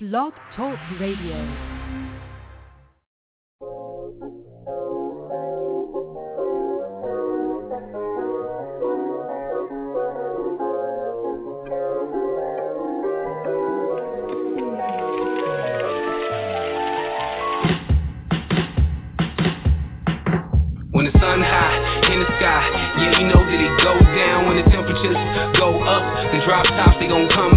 Blog Talk Radio. When the sun high in the sky, yeah, you know that it go down. When the temperatures go up, the drop tops, they gon' come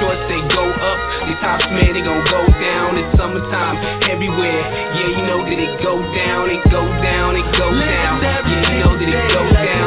shorts, they go up. The tops, man, they gon' go down. It's summertime everywhere. Yeah, you know that it go down, it go down, it go down. Yeah, you know that it go down,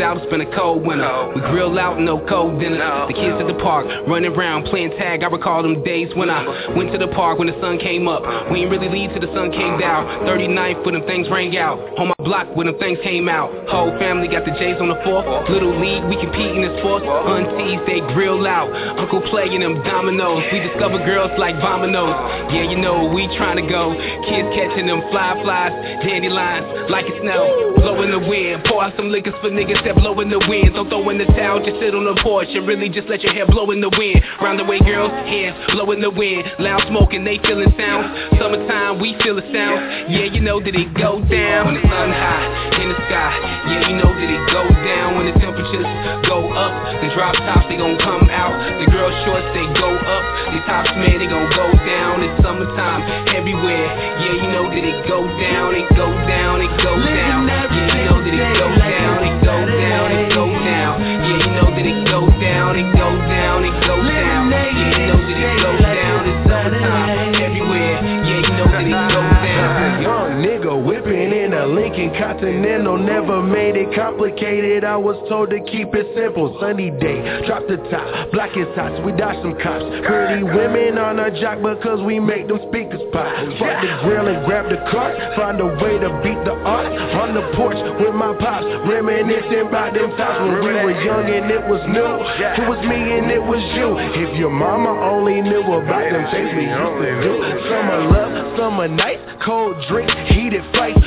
out, it's been a cold winter. We grill out, no cold dinner. The kids at the park running around playing tag. I recall them days when I went to the park when the sun came up. We ain't really leave till the sun came down. 39th when them things rang out. On my block when them things came out. Whole family got the J's on the fourth. Little league, we compete in this fourth. Aunties, they grill out. Uncle playing them dominoes. We discover girls like vominos. Yeah, you know we trying to go. Kids catching them fly flies, dandelions like it snow. Blow in the wind. Pour out some liquors for niggas that blow in the wind. Don't throw in the towel, just sit on the porch and really just let your hair blow in the wind. Round the way, girls, hands blow in the wind. Loud smoking, they feeling sounds. Summertime, we feel the sounds. Yeah, you know that it go down when the sun high in the sky. Yeah, you know that it go down when the temperatures go up. The drop tops, they gon' come out. The girl shorts, they go up. The tops, man, they gon' go down. It's summertime everywhere. Yeah, you know that it go down, it go down, it go down. Yeah, you know that it go down, it go down, it go down. Yeah, you know that it go down, it go down, it go down. Yeah, you know that it go down. It's summertime everywhere. Yeah, you know that it go down. Young nigga whipping in a Lincoln Continental Never made it complicated. I was told to keep it simple. Sunny day, drop the top Blackest hots, we dodge some cops. Pretty women on our jock Because we make them speakers pop. Fuck the grill and grab the cart Find a way to beat the art On the porch with my pops Reminiscing about them times When we were young and it was new. It was me and it was you. If your mama only knew about them things we used to do. Summer love, summer nights Cold drink, heated fights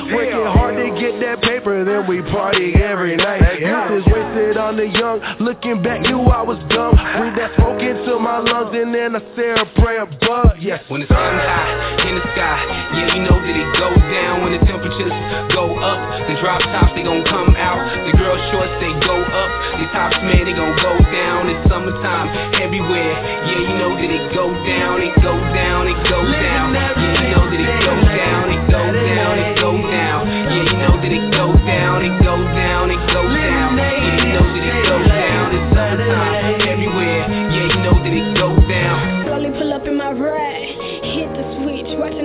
Working hard to get that paper Then we party every night Youth is wasted on the young Looking back, knew I was dumb Breathe that smoke into my lungs And then I say a prayer above Yes When the sun high in the sky, yeah, you know that it goes down when the temperatures go up. The drop tops, they gon' come out. The girl shorts, they go up. The tops, man, they gon' go down. It's summertime everywhere. Yeah, you know that it go down, it go down, it go down. Yeah, you know that it go down, it go down, it go down. Yeah, you know that it goes down, it goes down, it goes down. Yeah, you know that it go down.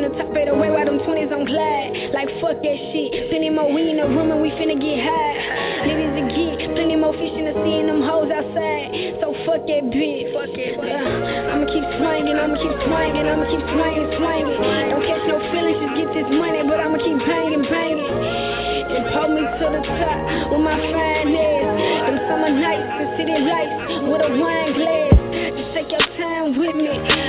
The top fade away while them 20s on glide. Like fuck that shit, plenty more we in the room and we finna get high. Niggas to get, plenty more fish in the sea and them hoes outside. So fuck that bitch. Fuck it. Uh, I'ma keep swinging, I'ma keep swinging, I'ma keep swinging, swinging. Don't catch no feelings, just get this money, but I'ma keep banging, banging. And pull me to the top with my fine ass. Them summer nights, the city lights with a wine glass. Just take your time with me.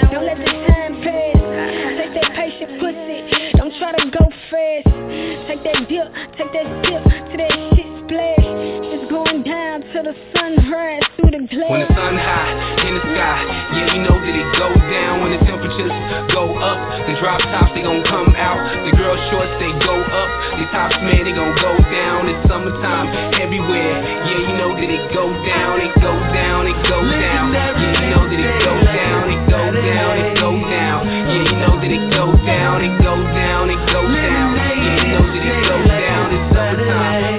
Take that dip, take that sip to that shit splash. It's going down till the sunrise through the glass. When the sun high in the sky, yeah, you know that it go down. When the temperatures go up, the drop tops, they gon' come out. The girl shorts, they go up. The tops, man, they gon' go down. It's summertime everywhere. Yeah, you know that it go down, it go down, it go down. Yeah, you know that it go down, it go down, it go down. Yeah, you know that it go down, it go down, it go down. Yeah, you know that it go down. It's summertime.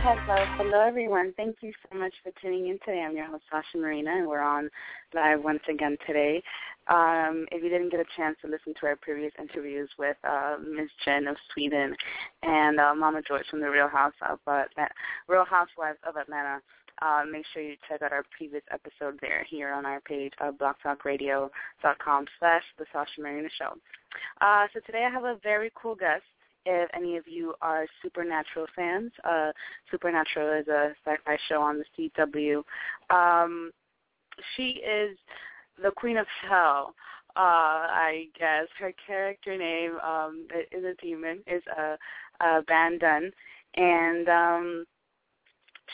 Hello, hello everyone. Thank you so much for tuning in today. I'm your host Sasha Marina, and we're on live once again today. Um, if you didn't get a chance to listen to our previous interviews with uh, Ms. Jen of Sweden and uh, Mama Joyce from the Real House of uh, Real Housewives of Atlanta, uh, make sure you check out our previous episode there here on our page of blogtalkradio.com slash The Sasha Marina Show. Uh, so today I have a very cool guest if any of you are Supernatural fans. Uh, Supernatural is a sci-fi show on the CW. Um, she is the Queen of Hell. Uh, I guess her character name um, is a demon, is a, Abaddon, and um,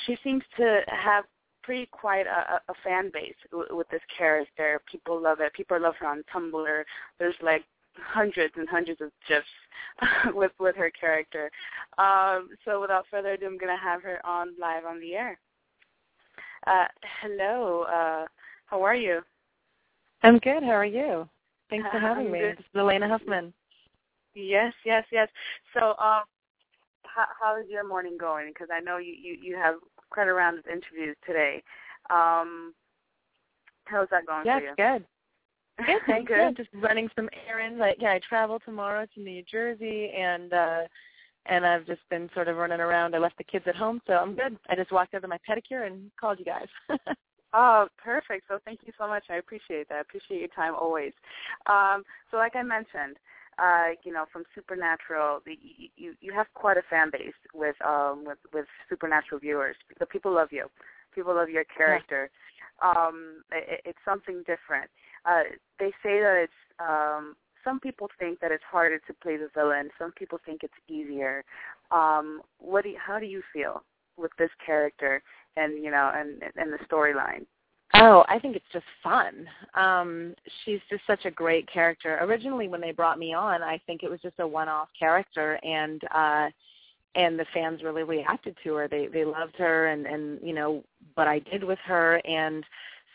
she seems to have pretty quite a, a fan base w- with this character. People love it. People love her on Tumblr. There's like hundreds and hundreds of gifs with with her character. Um, so without further ado, I'm going to have her on live on the air. Uh, hello, uh, how are you? I'm good. How are you? Thanks for having I'm me. good. This is Alaina Huffman. Yes, yes, yes. So, um, how, how is your morning going? Because I know you, you you have quite a round of interviews today. Um, how's that going Yeah, for you? it's good. Good, thanks. Good. Yeah, just running some errands. Like, yeah, I travel tomorrow to New Jersey, and uh and I've just been sort of running around. I left the kids at home, so I'm good. I just walked over to my pedicure and called you guys. Oh, perfect. So thank you so much. I appreciate that. I appreciate your time always. Um, so like I mentioned, uh, you know, from Supernatural, the, you you have quite a fan base with um with with Supernatural viewers. The people love you. People love your character. Um, it, it's something different. Uh, they say that it's um, some people think that it's harder to play the villain. Some people think it's easier. Um, what do you, how do you feel with this character and you know and and the storyline? Oh, I think it's just fun. Um, she's just such a great character. Originally, when they brought me on, I think it was just a one-off character, and uh, and the fans really reacted to her. They they loved her, and and you know what I did with her, and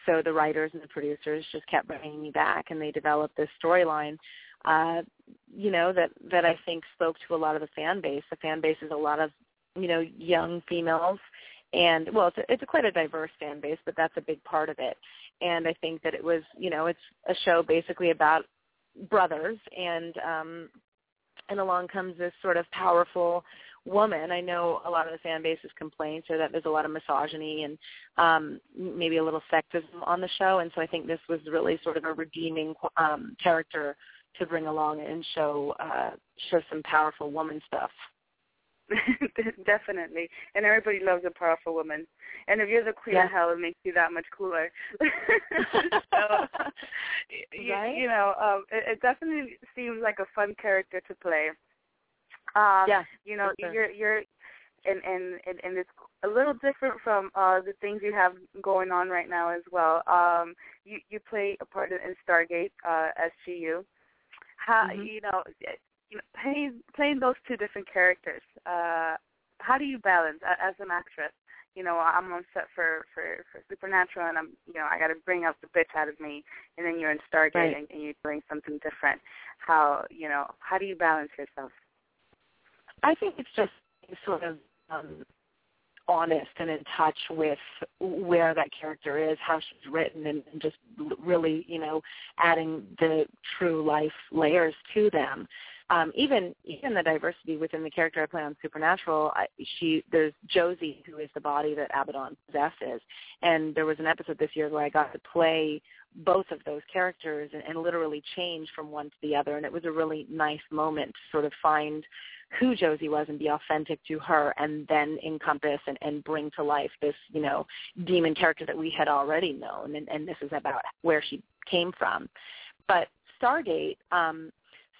so the writers and the producers just kept bringing me back, and they developed this storyline. Uh, you know that that I think spoke to a lot of the fan base. The fan base is a lot of you know young females and well it's a, it's a quite a diverse fan base but that's a big part of it and i think that it was you know it's a show basically about brothers and um and along comes this sort of powerful woman i know a lot of the fan base's complaints are that there's a lot of misogyny and um maybe a little sexism on the show and so i think this was really sort of a redeeming um character to bring along and show uh show some powerful woman stuff Definitely. And everybody loves a powerful woman. And if you're the queen Yeah. of hell, it makes you that much cooler. so, you, you know, um, it, it definitely seems like a fun character to play. Um, yeah you know, sure. you're you're and and and, and it's a little different from uh the things you have going on right now as well. Um, you you play a part in Stargate, uh, SGU. How Mhm. you know, you know, playing playing those two different characters. Uh, how do you balance as an actress? You know, I'm on set for for for Supernatural, and I'm you know I got to bring out the bitch out of me, and then you're in Stargate, Right. and, and you're doing something different. How you know how do you balance yourself? I think it's just sort of um, honest and in touch with where that character is, how she's written, and, and just really, you know, adding the true life layers to them. Um, even even the diversity within the character I play on Supernatural, I, she there's Josie who is the body that Abaddon possesses, and there was an episode this year where I got to play both of those characters and, and literally change from one to the other, and it was a really nice moment to sort of find who Josie was and be authentic to her and then encompass and, and bring to life this, you know, demon character that we had already known and, and this is about where she came from. But Stargate, um,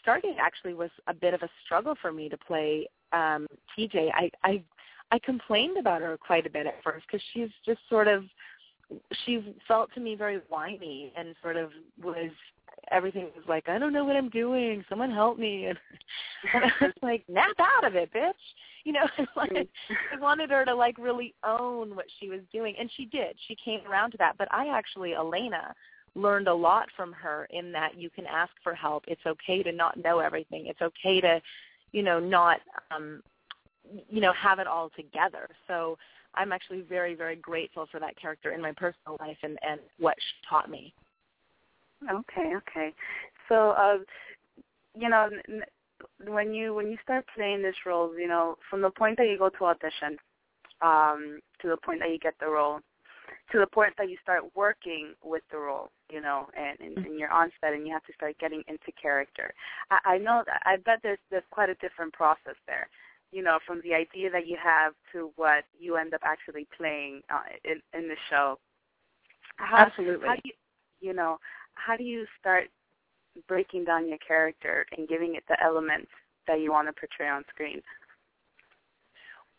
Stargate actually was a bit of a struggle for me to play um, TJ. I, I I complained about her quite a bit at first because she's just sort of she felt to me very whiny and sort of was everything was like, I don't know what I'm doing. Someone help me. And, and I was like, nap out of it, bitch. You know, like, I wanted her to like really own what she was doing, and she did. She came around to that. But I actually, Elena, learned a lot from her in that you can ask for help. It's okay to not know everything. It's okay to, you know, not, um, you know, have it all together. So I'm actually very, very grateful for that character in my personal life and and what she taught me. Okay, okay. So, uh, you know, when you when you start playing this role, you know, from the point that you go to audition um, to the point that you get the role, to the point that you start working with the role, you know, and, and, and you're on set and you have to start getting into character. I, I know that I bet there's there's quite a different process there, you know, from the idea that you have to what you end up actually playing uh, in in the show. How, Absolutely. How do you, you know, how do you start breaking down your character and giving it the elements that you want to portray on screen?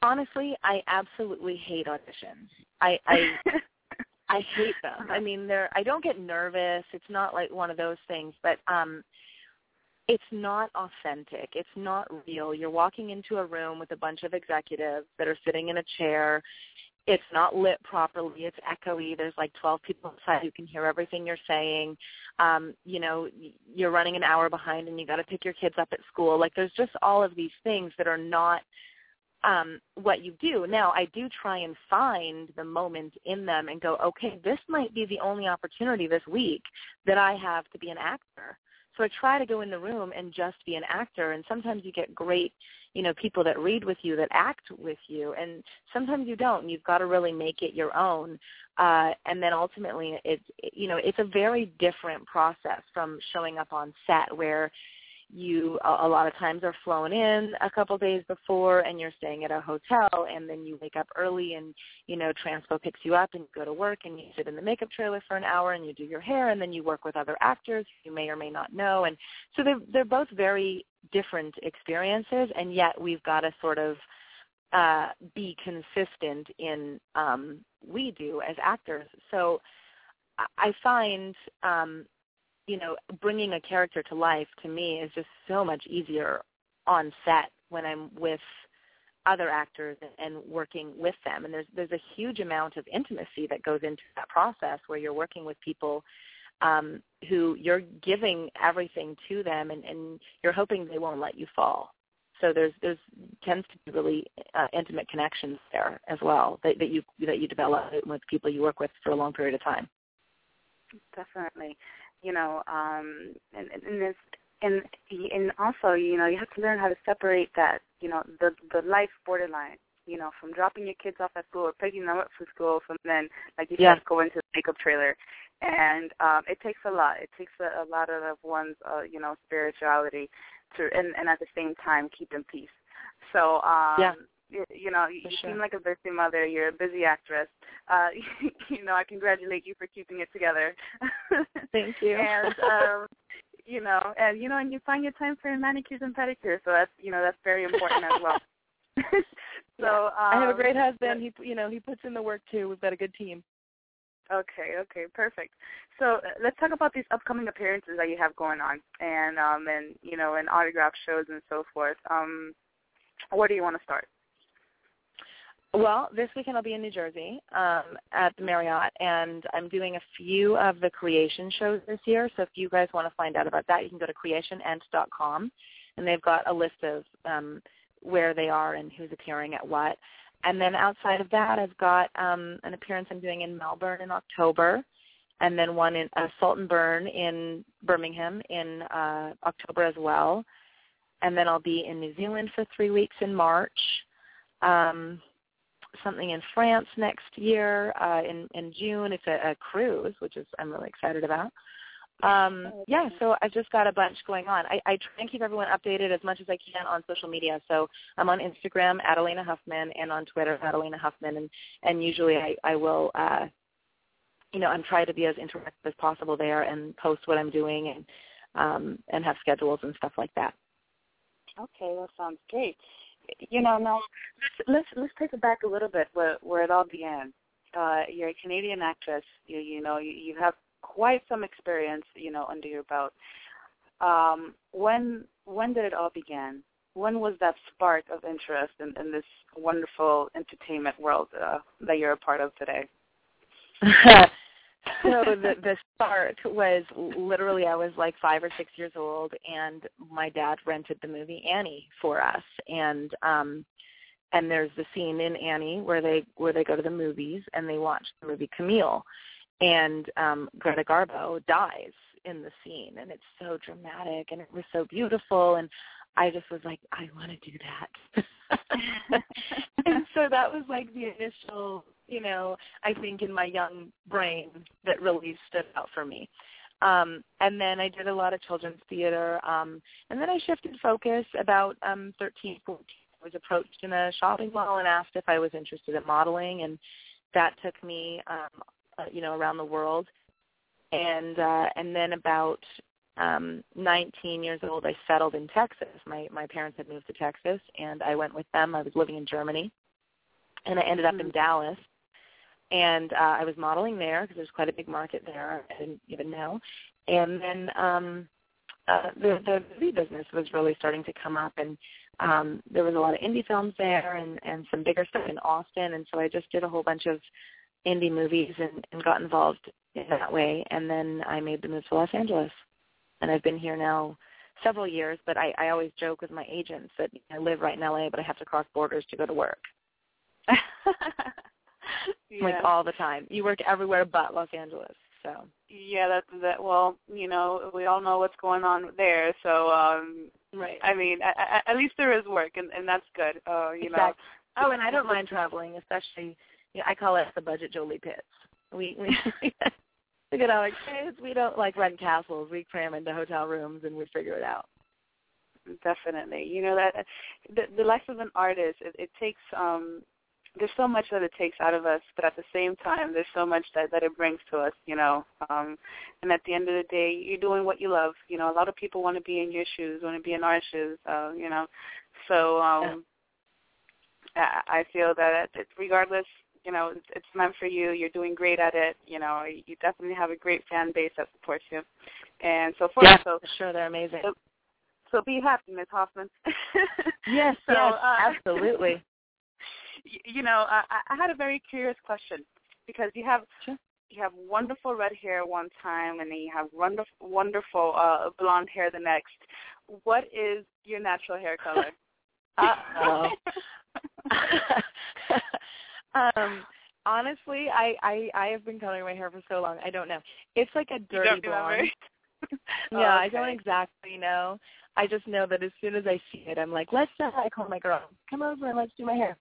Honestly, I absolutely hate auditions. I I I hate them. I mean, they're I don't get nervous. It's not like one of those things, but um it's not authentic. It's not real. You're walking into a room with a bunch of executives that are sitting in a chair it's not lit properly it's echoey there's like 12 people inside who can hear everything you're saying um you know you're running an hour behind and you got to pick your kids up at school. Like there's just all of these things that are not um what you do. Now i do try and find the moment in them and go okay this might be the only opportunity this week that i have to be an actor so I try to go in the room and just be an actor. And sometimes you get great, you know, people that read with you, that act with you, and sometimes you don't. And you've got to really make it your own. Uh, and then ultimately, it's you know, it's a very different process from showing up on set where you a lot of times are flown in a couple days before and you're staying at a hotel and then you wake up early and you know transpo picks you up and you go to work and you sit in the makeup trailer for an hour and you do your hair and then you work with other actors you may or may not know. And so they're they're both very different experiences and yet we've got to sort of uh be consistent in um we do as actors. So I find um you know, bringing a character to life to me is just so much easier on set when I'm with other actors and working with them. And there's there's a huge amount of intimacy that goes into that process where you're working with people um, who you're giving everything to them, and, and you're hoping they won't let you fall. So there's there's tends to be really uh, intimate connections there as well that, that you that you develop with people you work with for a long period of time. Definitely you know, um, and, and this, and and also, you know, you have to learn how to separate that, you know, the the life borderline, you know, from dropping your kids off at school or picking them up from school, from then, like you yeah. said, going to the makeup trailer, and um, it takes a lot. It takes a, a lot of one's, uh, you know, spirituality to, and and at the same time keep in peace. So, um, yeah you know, you, sure. seem like a busy mother. You're a busy actress. Uh, you know, I congratulate you for keeping it together. Thank you. and um, you know, and you know, and you find your time for manicures and pedicures. So that's you know that's very important as well. so um, I have a um, great husband. He you know he puts in the work too. We've got a good team. Okay, okay, perfect. So uh, let's talk about these upcoming appearances that you have going on, and um, and you know, and autograph shows and so forth. Um, where do you want to start? Well, this weekend I'll be in New Jersey um, at the Marriott, and I'm doing a few of the creation shows this year. So if you guys want to find out about that, you can go to creationent.com, and they've got a list of um, where they are and who's appearing at what. And then outside of that, I've got um, an appearance I'm doing in Melbourne in October, and then one in uh, Salt and Burn in Birmingham in uh, October as well. And then I'll be in New Zealand for three weeks in March. Um, something in France next year uh, in in June. It's a, a cruise, which is I'm really excited about. Um, oh, yeah, so I've just got a bunch going on. I, I try and keep everyone updated as much as I can on social media. So I'm on Instagram at Alaina Huffman and on Twitter at Alaina Huffman, and and usually I I will. Uh, you know, I'm trying to be as interactive as possible there and post what I'm doing and um, and have schedules and stuff like that. Okay, that sounds great you know, now let's let's let's take it back a little bit where where it all began. Uh, you're a Canadian actress. You you know you, you have quite some experience, you know, under your belt. Um, when when did it all begin? When was that spark of interest in, in this wonderful entertainment world uh, that you're a part of today? so the the start was literally I was like five or six years old, and my dad rented the movie Annie for us, and um and there's the scene in Annie where they where they go to the movies and they watch the movie Camille, and um Greta Garbo dies in the scene, and it's so dramatic and it was so beautiful, and I just was like, I want to do that. and so that was like the initial, you know, I think in my young brain that really stood out for me. Um, and then I did a lot of children's theater. Um, and then I shifted focus about um, 13, 14 I was approached in a shopping mall and asked if I was interested in modeling, and that took me, um, uh, you know, around the world. And uh, and then about um, 19 years old, I settled in Texas. My my parents had moved to Texas, and I went with them. I was living in Germany, and I ended up mm-hmm. in Dallas. And uh, I was modeling there because there's quite a big market there. I didn't even know. And then um, uh, the the movie business was really starting to come up, and um, there was a lot of indie films there and, and some bigger stuff in Austin. And so I just did a whole bunch of indie movies and, and got involved in that way. And then I made the move to Los Angeles. And I've been here now several years, but I, I always joke with my agents that I live right in LA, but I have to cross borders to go to work. yeah. Like all the time. You work everywhere but Los Angeles. So yeah, that that well, you know, we all know what's going on there. So um Right. I mean, at, at least there is work, and and that's good. Uh, you exactly. know. Oh, and I don't mind traveling, especially. You know, I call it the budget Jolie Pitts. We we look at our kids. We don't like rent castles. We cram into hotel rooms and we figure it out. Definitely. You know that the, the life of an artist. It, it takes um there's so much that it takes out of us, but at the same time, there's so much that that it brings to us, you know. Um, and at the end of the day, you're doing what you love. You know, a lot of people want to be in your shoes, want to be in our shoes. Uh, you know, so um, yeah. I, I feel that it, regardless, you know, it's, it's meant for you. You're doing great at it. You know, you definitely have a great fan base that supports you, and so forth. Yeah, so sure, they're amazing. So, so be happy, Ms. Hoffman. yes, so, yes, uh, absolutely you know, I, I had a very curious question because you have sure. you have wonderful red hair one time, and then you have wonderful wonderful uh, blonde hair the next. What is your natural hair color? oh. um, honestly, I, I I have been coloring my hair for so long. I don't know. It's like a dirty blonde. yeah, oh, okay. I don't exactly know. I just know that as soon as I see it, I'm like, let's. Uh, I call my girl, come over and let's do my hair.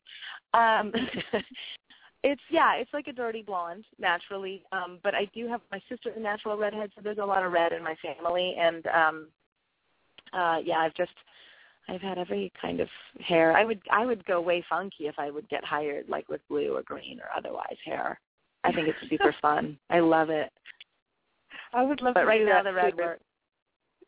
Um, it's yeah, it's like a dirty blonde naturally. Um, but I do have my sister's a natural redhead, so there's a lot of red in my family, and um, uh, yeah, I've just I've had every kind of hair. I would I would go way funky if I would get hired like with blue or green or otherwise hair. I think it's super fun. I love it. I would love but to right now the red works.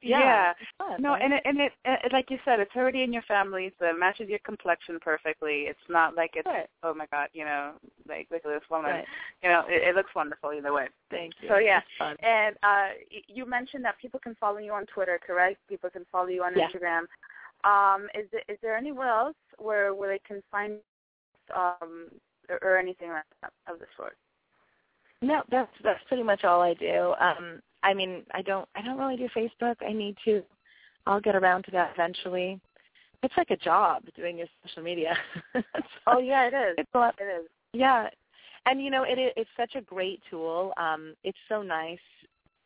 Yeah. yeah no, and it, and it, it, like you said, it's already in your family, so it matches your complexion perfectly. It's not like it's right. oh my god, you know, like look at this woman. Right. You know, it, it looks wonderful either way. Thank you. So yeah, and uh you mentioned that people can follow you on Twitter, correct? People can follow you on yeah. Instagram. Um, is there, is there anywhere else where where they can find um or, or anything like that of the sort? No, that's that's pretty much all I do. Um, I mean, I don't I don't really do Facebook. I need to. I'll get around to that eventually. It's like a job doing your social media. oh yeah, it is. It's a lot. It is. Yeah, and you know it it's such a great tool. Um, it's so nice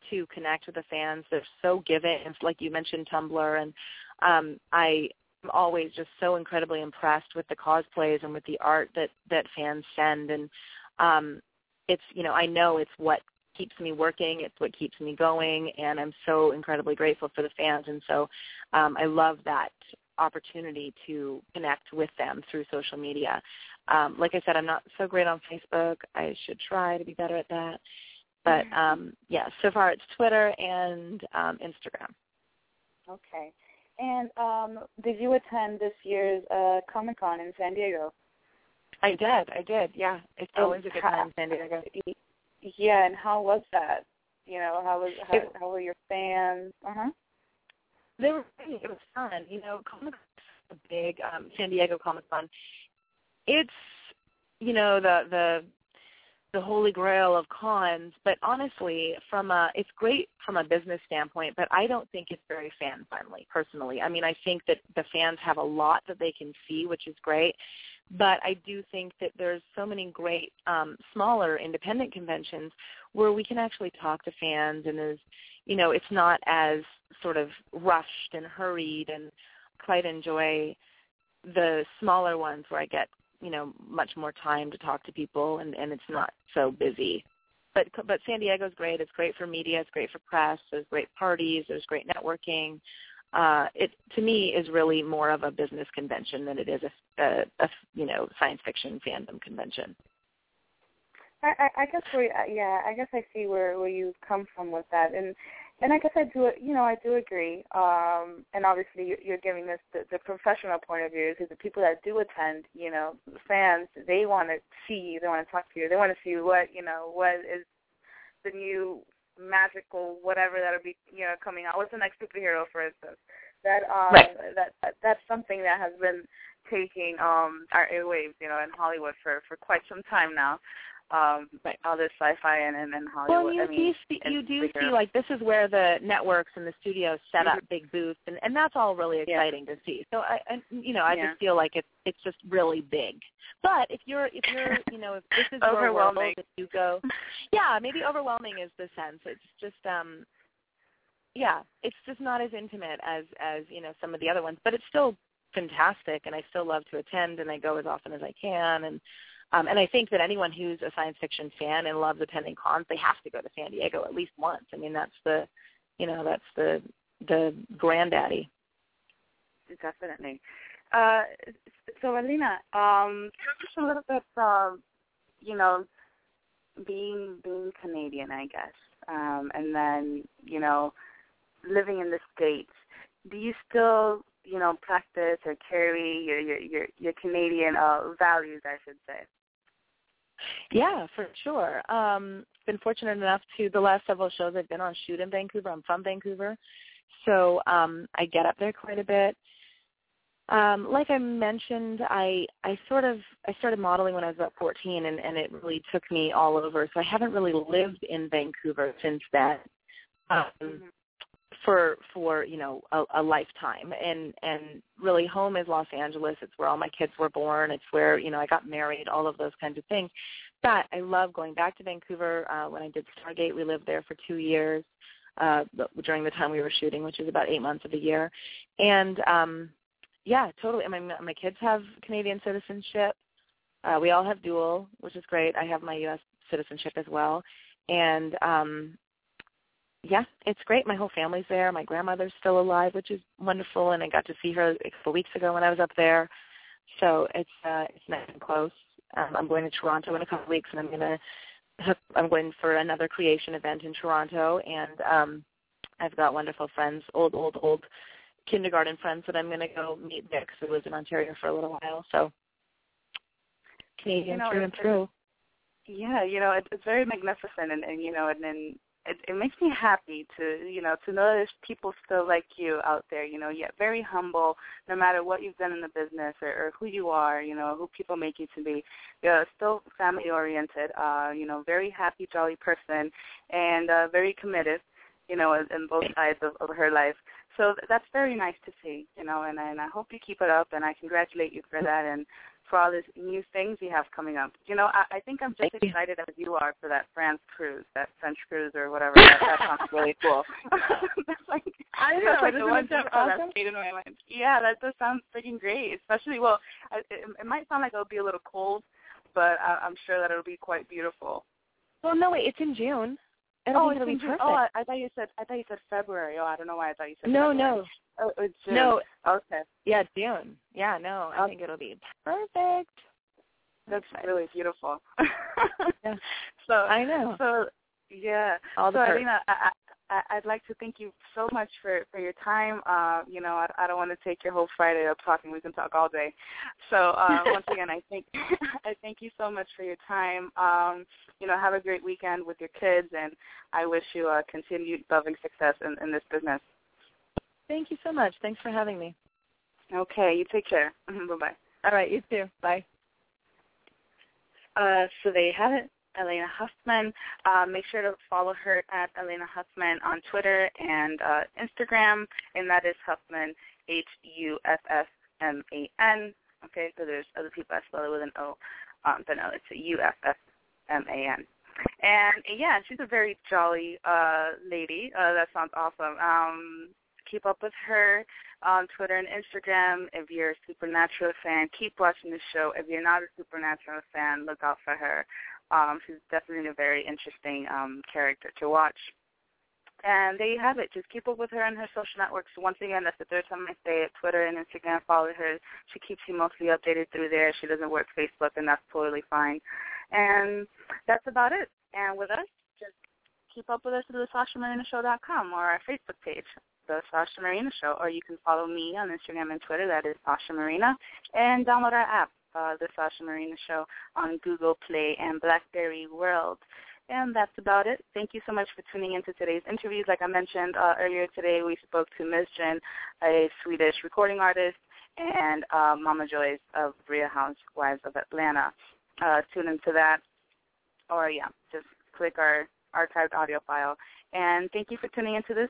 to connect with the fans. They're so giving. It's like you mentioned Tumblr, and um, I am always just so incredibly impressed with the cosplays and with the art that that fans send. And um, it's you know I know it's what keeps me working. It's what keeps me going, and I'm so incredibly grateful for the fans. And so um, I love that opportunity to connect with them through social media. Um, like I said, I'm not so great on Facebook. I should try to be better at that. But um, yeah, so far it's Twitter and um, Instagram. Okay. And um, did you attend this year's uh, Comic Con in San Diego? I did. I did. Yeah, it's always a good time in San Diego. Yeah, and how was that? You know, how was how, It- how were your fans? Uh huh. They were great. It was fun. You know, Comic a big um San Diego Comic Con. It's you know the the the holy grail of cons, but honestly, from a it's great from a business standpoint, but I don't think it's very fan friendly personally. I mean, I think that the fans have a lot that they can see, which is great, but I do think that there's so many great um smaller independent conventions where we can actually talk to fans and there's you know, it's not as sort of rushed and hurried and quite enjoy the smaller ones where I get, you know, much more time to talk to people and, and it's not so busy. But but San Diego's great. It's great for media. It's great for press. There's great parties. There's great networking. Uh, it to me is really more of a business convention than it is a, a, a you know science fiction fandom convention. I, I, guess we, uh, yeah, I guess I see where where you come from with that, and and I guess I do, you know, I do agree. Um, and obviously, you- you're giving this the, the professional point of view because the people that do attend, you know, fans, they want to see you, they want to talk to you, they want to see what, you know, what is the new magical whatever that'll be, you know, coming out. What's the next superhero, for instance? That um, Right. that, that that's something that has been taking um our airwaves, you know, in Hollywood for for quite some time now. Um, Right. all this sci-fi and and, and Hollywood. Well, you I mean, do see, you do superhero. see like this is where the networks and the studios set up big booths, and and that's all really Mm-hmm. Yeah. exciting to see. So I, I you know, I Yeah. just feel like it's it's just really big. But if you're if you're you know if this is your world, Overwhelming. if you go, yeah, maybe overwhelming is the sense. It's just um, yeah, it's just not as intimate as as you know some of the other ones, but it's still fantastic, and I still love to attend, and I go as often as I can, and um, and I think that anyone who's a science fiction fan and loves attending cons, they have to go to San Diego at least once. I mean, that's the, you know, that's the the granddaddy. Definitely. Uh, so, Alina, um, just a little bit, um, you know, being being Canadian, I guess, um, and then you know, living in the states. Do you still, you know, practice or carry your your your, your Canadian uh, values, I should say? Yeah, for sure. Um, been fortunate enough to the last several shows I've been on shoot in Vancouver. I'm from Vancouver, so um, I get up there quite a bit. Um, like I mentioned, I I sort of I started modeling when I was about 14, and, and it really took me all over. So I haven't really lived in Vancouver since then. Um, for for you know a, a lifetime. And and really home is Los Angeles. It's where all my kids were born. It's where you know I got married all of those kinds of things. But I love going back to Vancouver uh when I did Stargate. We lived there for 2 years uh during the time we were shooting which is about 8 months of the year. And um yeah totally. I mean my kids have Canadian citizenship. Uh we all have dual which is great. I have my US citizenship as well. And um yeah, it's great. My whole family's there. My grandmother's still alive, which is wonderful, and I got to see her a couple weeks ago when I was up there. So it's uh, it's nice and close. Um, I'm going to Toronto in a couple weeks, and I'm gonna I'm going for another creation event in Toronto, and um, I've got wonderful friends, old old old kindergarten friends that I'm gonna go meet there because I lived in Ontario for a little while. So Canadian You know, through and it's- through. Yeah, you know, it, it's very magnificent, and, and you know, and then it, it makes me happy to, you know, to know there's people still like you out there, you know, yet very humble, no matter what you've done in the business or, or who you are, you know, who people make you to be. You're still family oriented, uh, you know, very happy, jolly person, and uh, very committed, you know, in, in both sides of, of her life. So that's very nice to see, you know, and, and I hope you keep it up, and I congratulate you for that, and for all these new things you have coming up. You know, I, I think I'm just Thank you. excited as you are for that France cruise, that French cruise or whatever. That, that sounds really cool. that's like I that's like the one that awesome? in my mind. Yeah, that does sound freaking great. Especially, well, I, it, it might sound like it'll be a little cold, but I, I'm sure that it'll be quite beautiful. Well, no, wait, it's in June. It'll oh, be, it'll be June. Oh, perfect. Oh, I, I thought you said I thought you said February. Oh, I don't know why I thought you said no, February. no, Oh, it's June. no. Okay, Yeah, June. Yeah, no, I Okay. think it'll be perfect. that's excited. really beautiful. Yeah. So I know. So yeah. All so. Alina, I, I, would like to thank you so much for, for your time. Uh, you know, I, I don't want to take your whole Friday up talking. We can talk all day. So uh, once again, I thank I thank you so much for your time. Um, you know, have a great weekend with your kids, and I wish you a continued loving success in, in this business. Thank you so much. Thanks for having me. Okay, you take care. bye bye. All right, you too. Bye. Uh, so there you have it. Alaina Huffman. Uh, make sure to follow her at Alaina Huffman on Twitter and uh, Instagram, and that is Huffman, H-U-F-F-M-A-N. Okay, so there's other people that spell it with an O, um, but no, it's a U-F-F-M-A-N. And yeah, she's a very jolly uh, lady. Uh, that sounds awesome. Um, keep up with her on Twitter and Instagram. If you're a Supernatural fan, keep watching the show. If you're not a Supernatural fan, look out for her. Um, she's definitely a very interesting um, character to watch. And there you have it. Just keep up with her on her social networks. Once again, that's the third time I say it. Twitter and Instagram, follow her. She keeps you mostly updated through there. She doesn't work Facebook, and that's totally fine. And that's about it. And with us, just keep up with us at the or our Facebook page, The Sasha Marina Show. Or you can follow me on Instagram and Twitter. That is Sasha Marina. And download our app uh, the Sasha Marina Show on Google Play and BlackBerry World. And that's about it. Thank you so much for tuning into today's interviews. Like I mentioned uh, earlier today, we spoke to Ms. Jen, a Swedish recording artist, and uh, Mama Joyce of Real Housewives of Atlanta. Uh, tune into that, or yeah, just click our archived audio file. And thank you for tuning into this